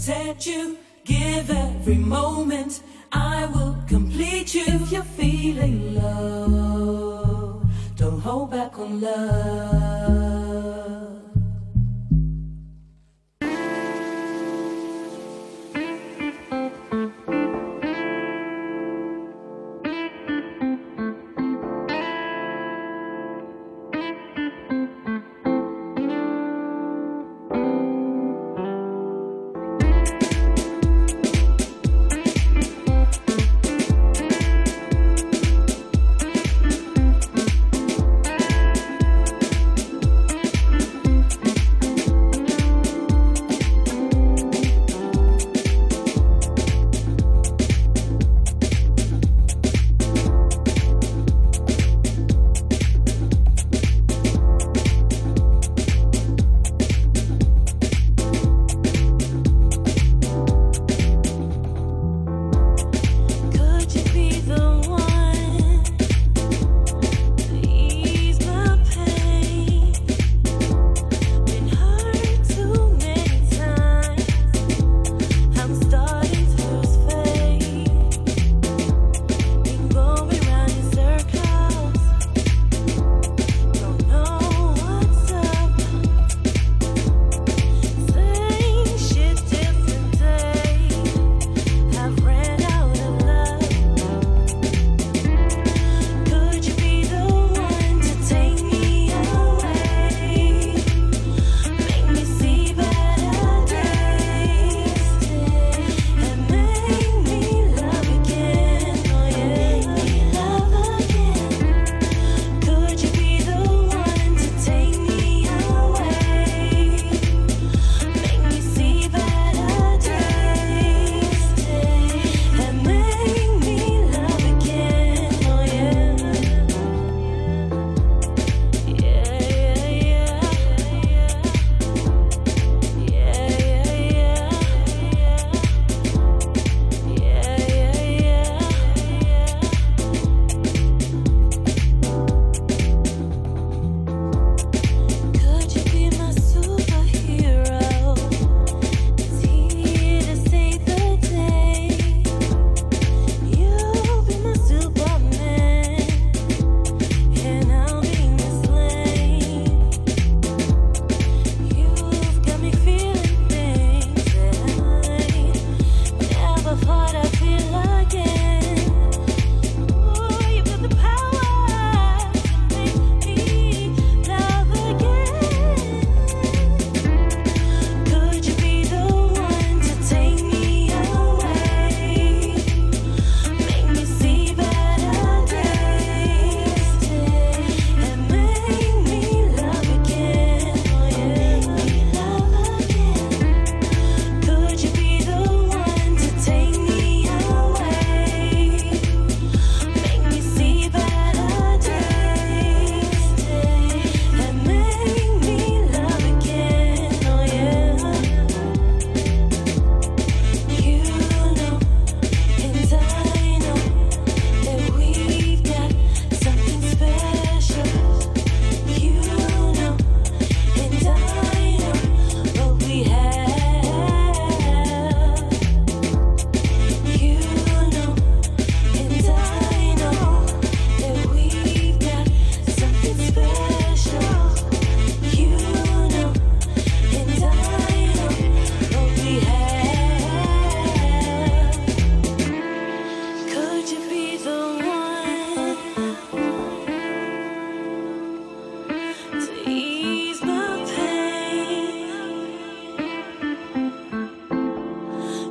said you give every moment. I will complete you if you're feeling low. Don't hold back on love.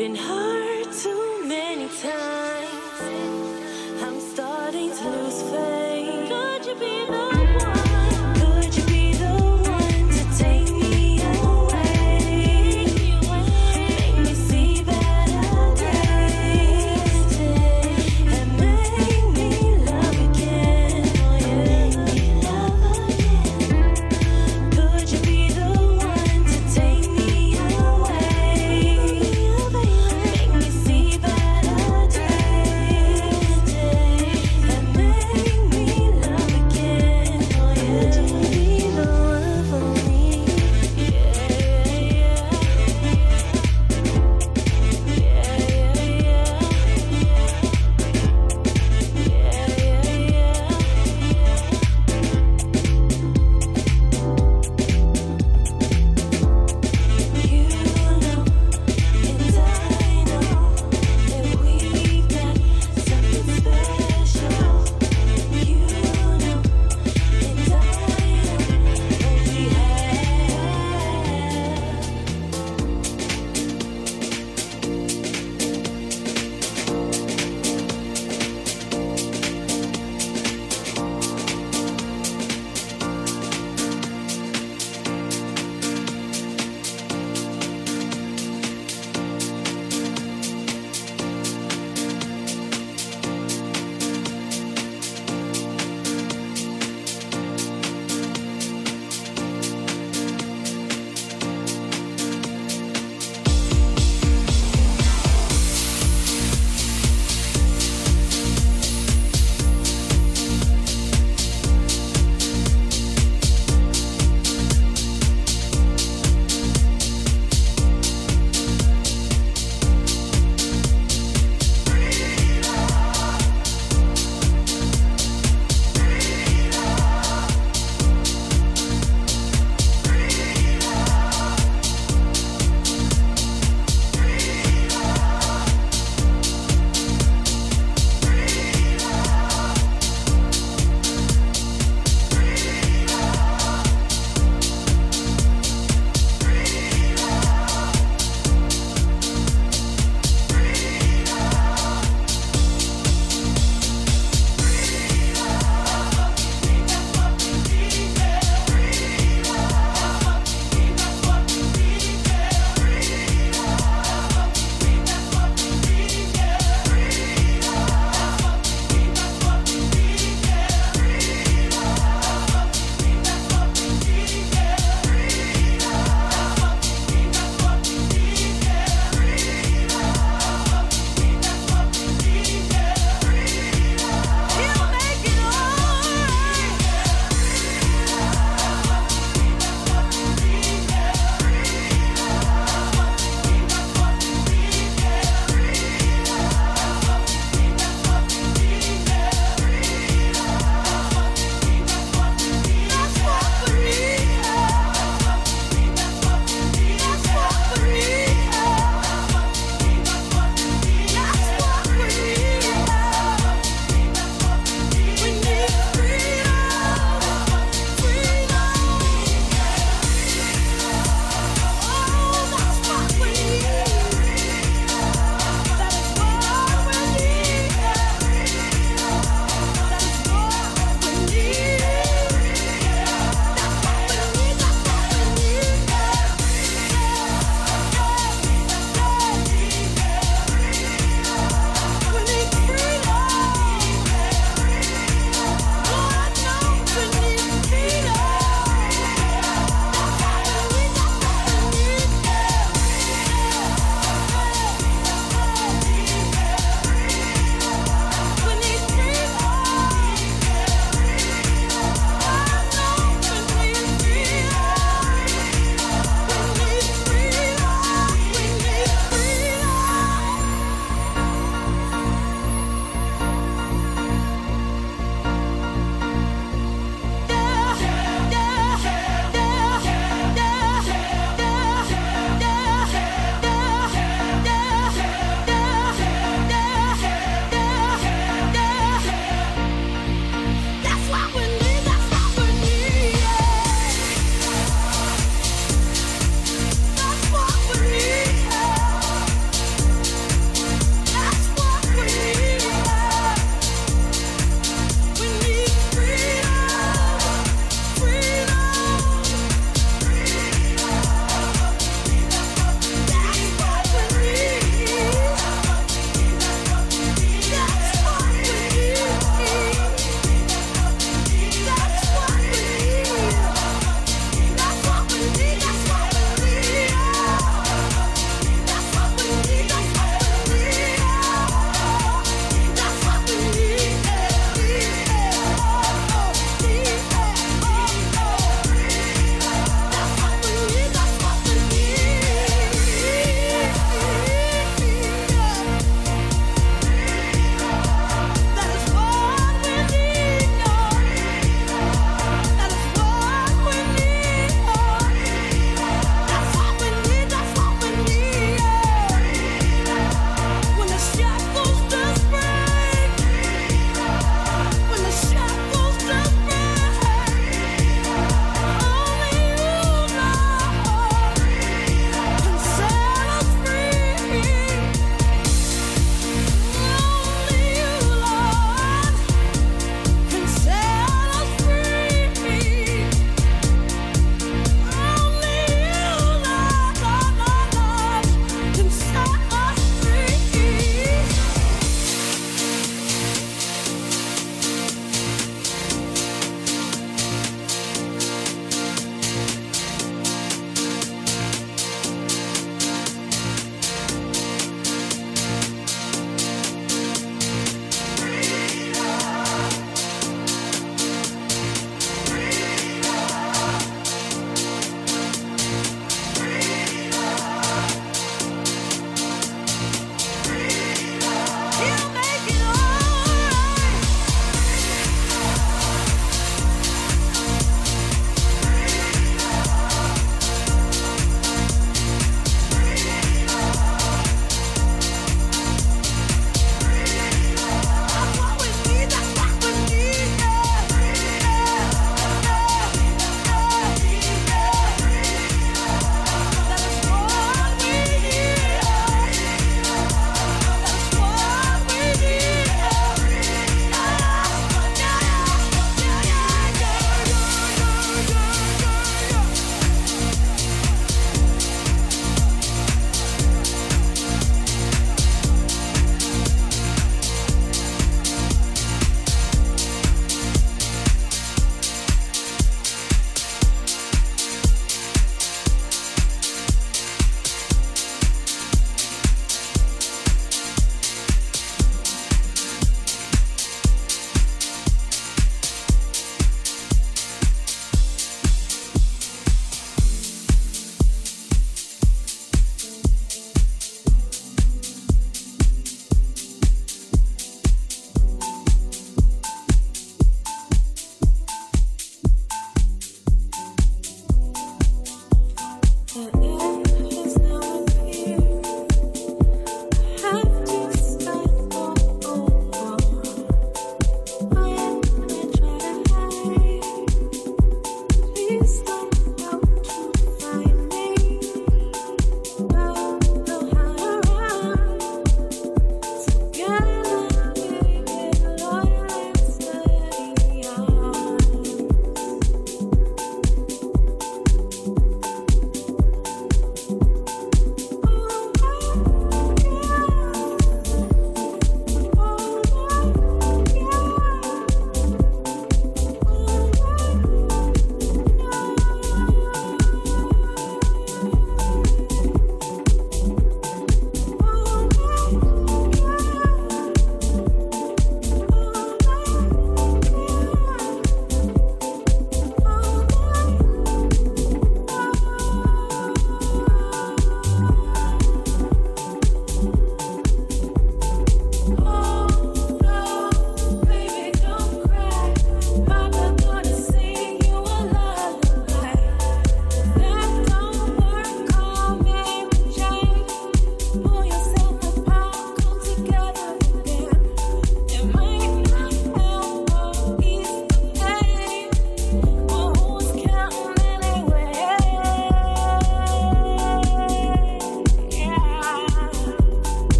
been hurt.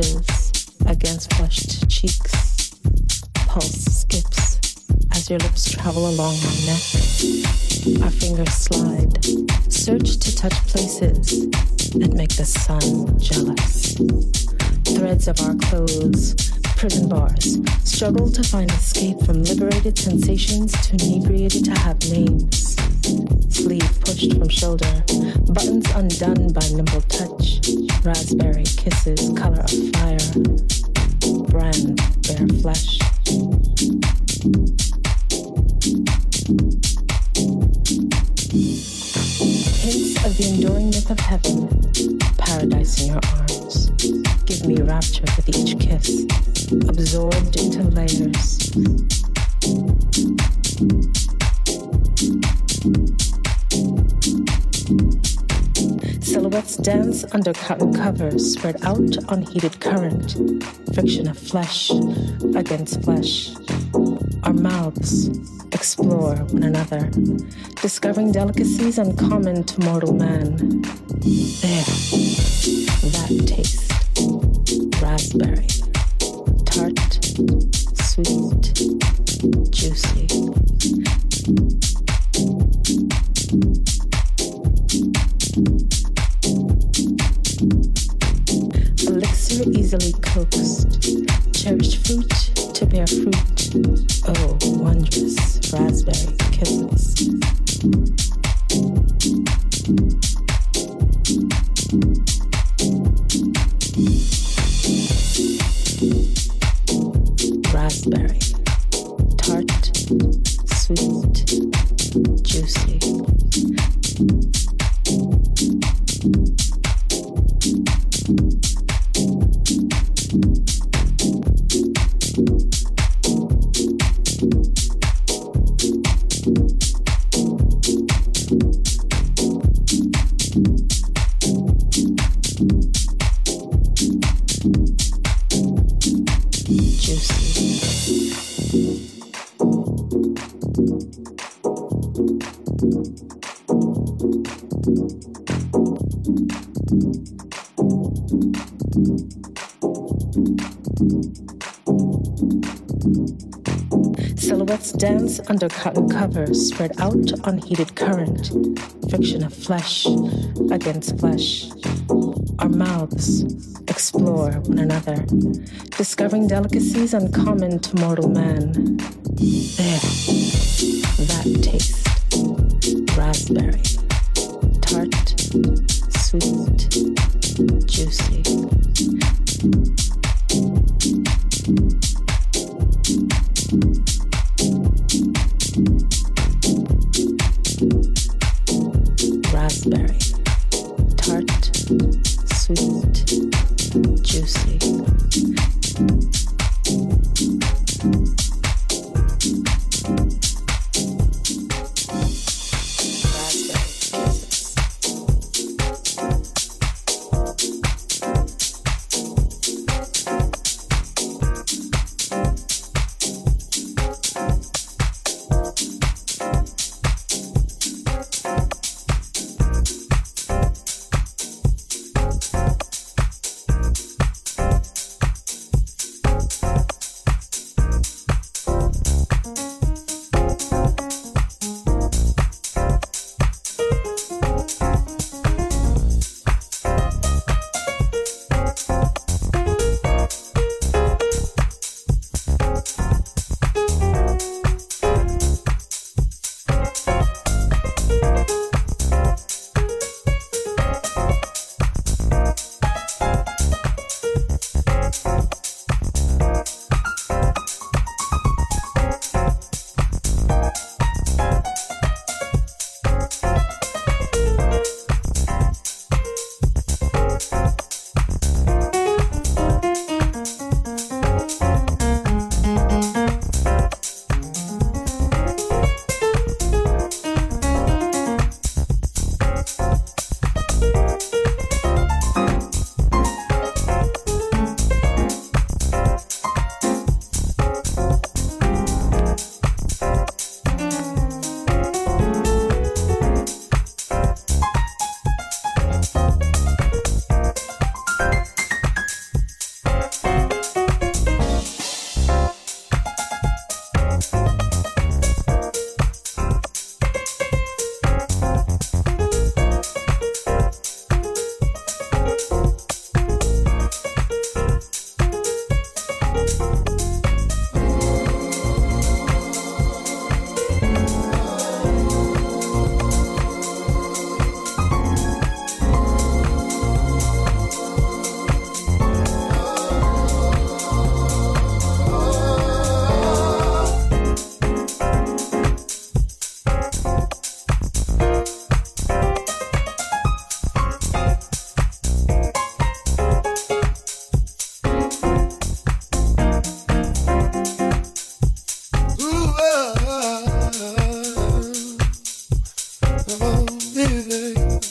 Lashes, against flushed cheeks, pulse skips as your lips travel along my neck. Our fingers slide, search to touch places that make the sun jealous. Threads of our clothes, prison bars, struggle to find escape from liberated sensations under cotton covers, spread out on heated current. Friction of flesh against flesh. Our mouths explore one another, discovering delicacies uncommon to mortal man. There, that taste under cotton covers spread out on heated current, friction of flesh against flesh. Our mouths explore one another, discovering delicacies uncommon to mortal man. There, that taste raspberry, Oh, baby.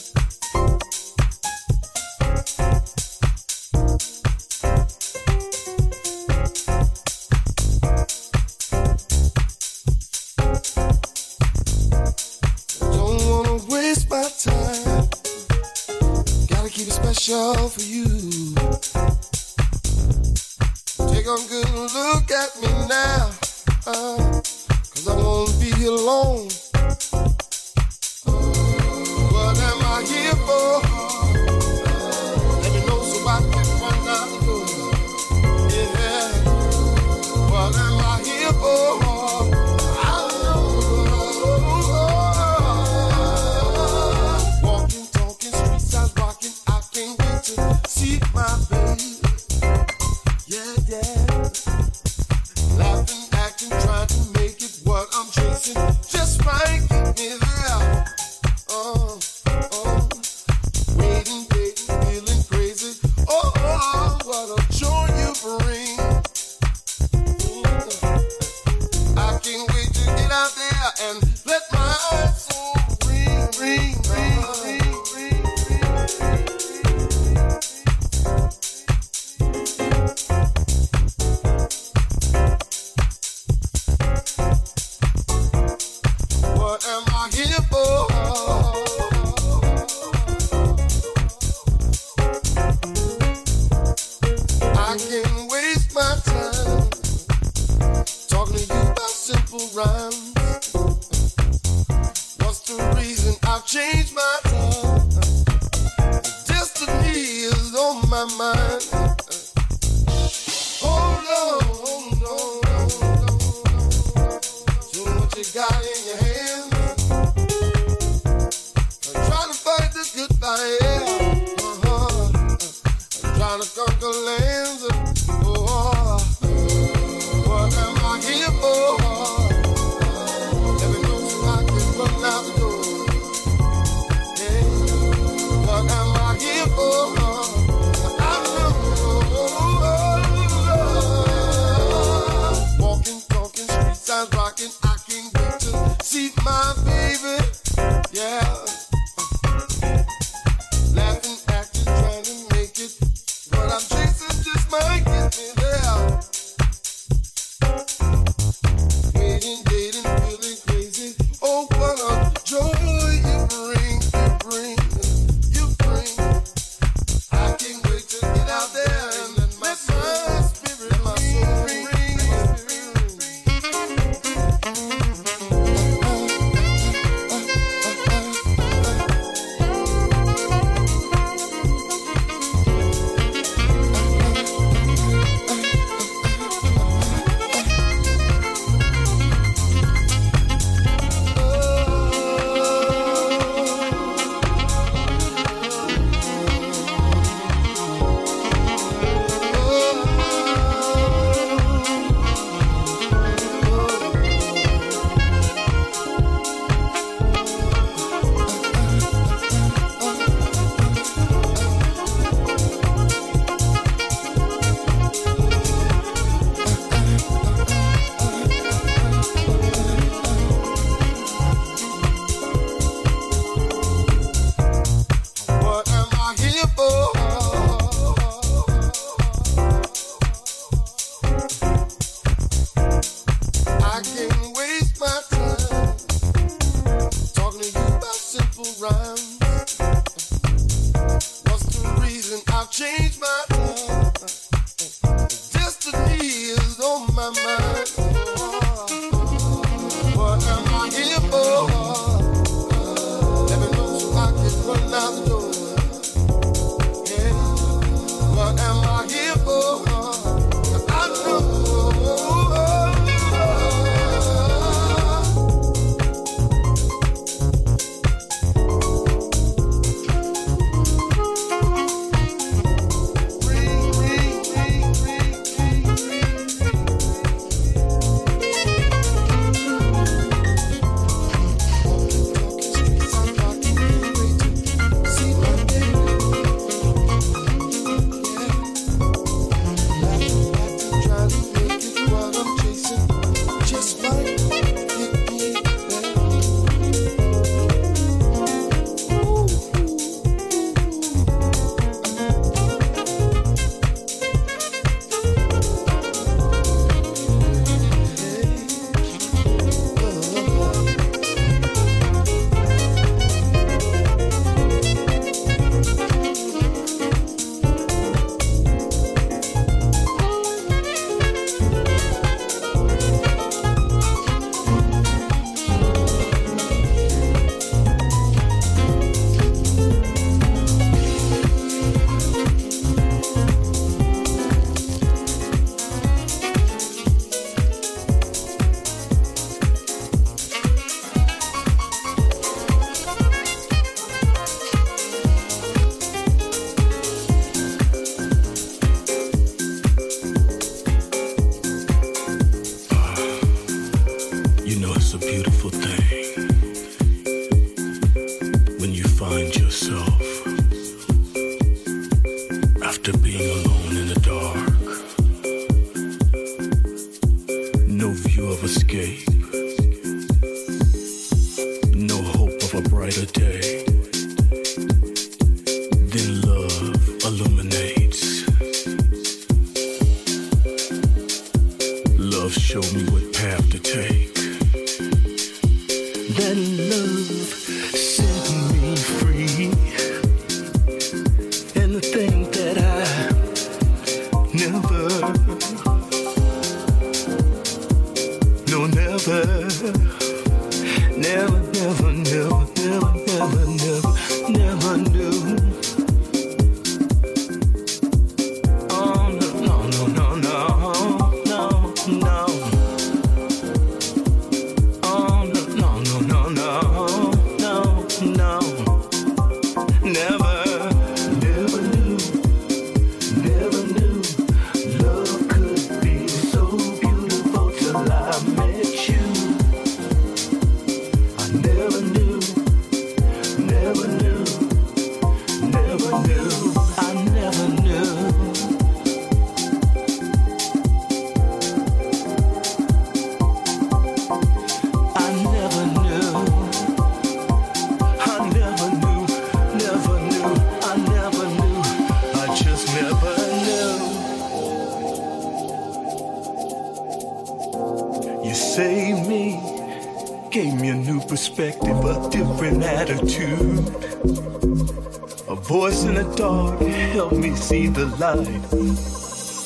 Light,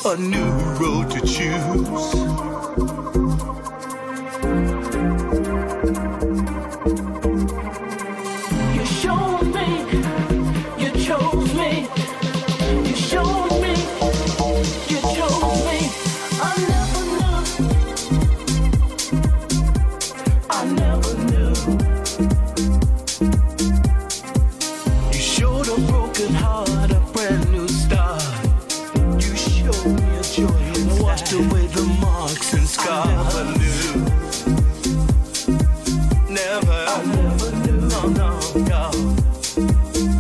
a new road to choose. 嗯。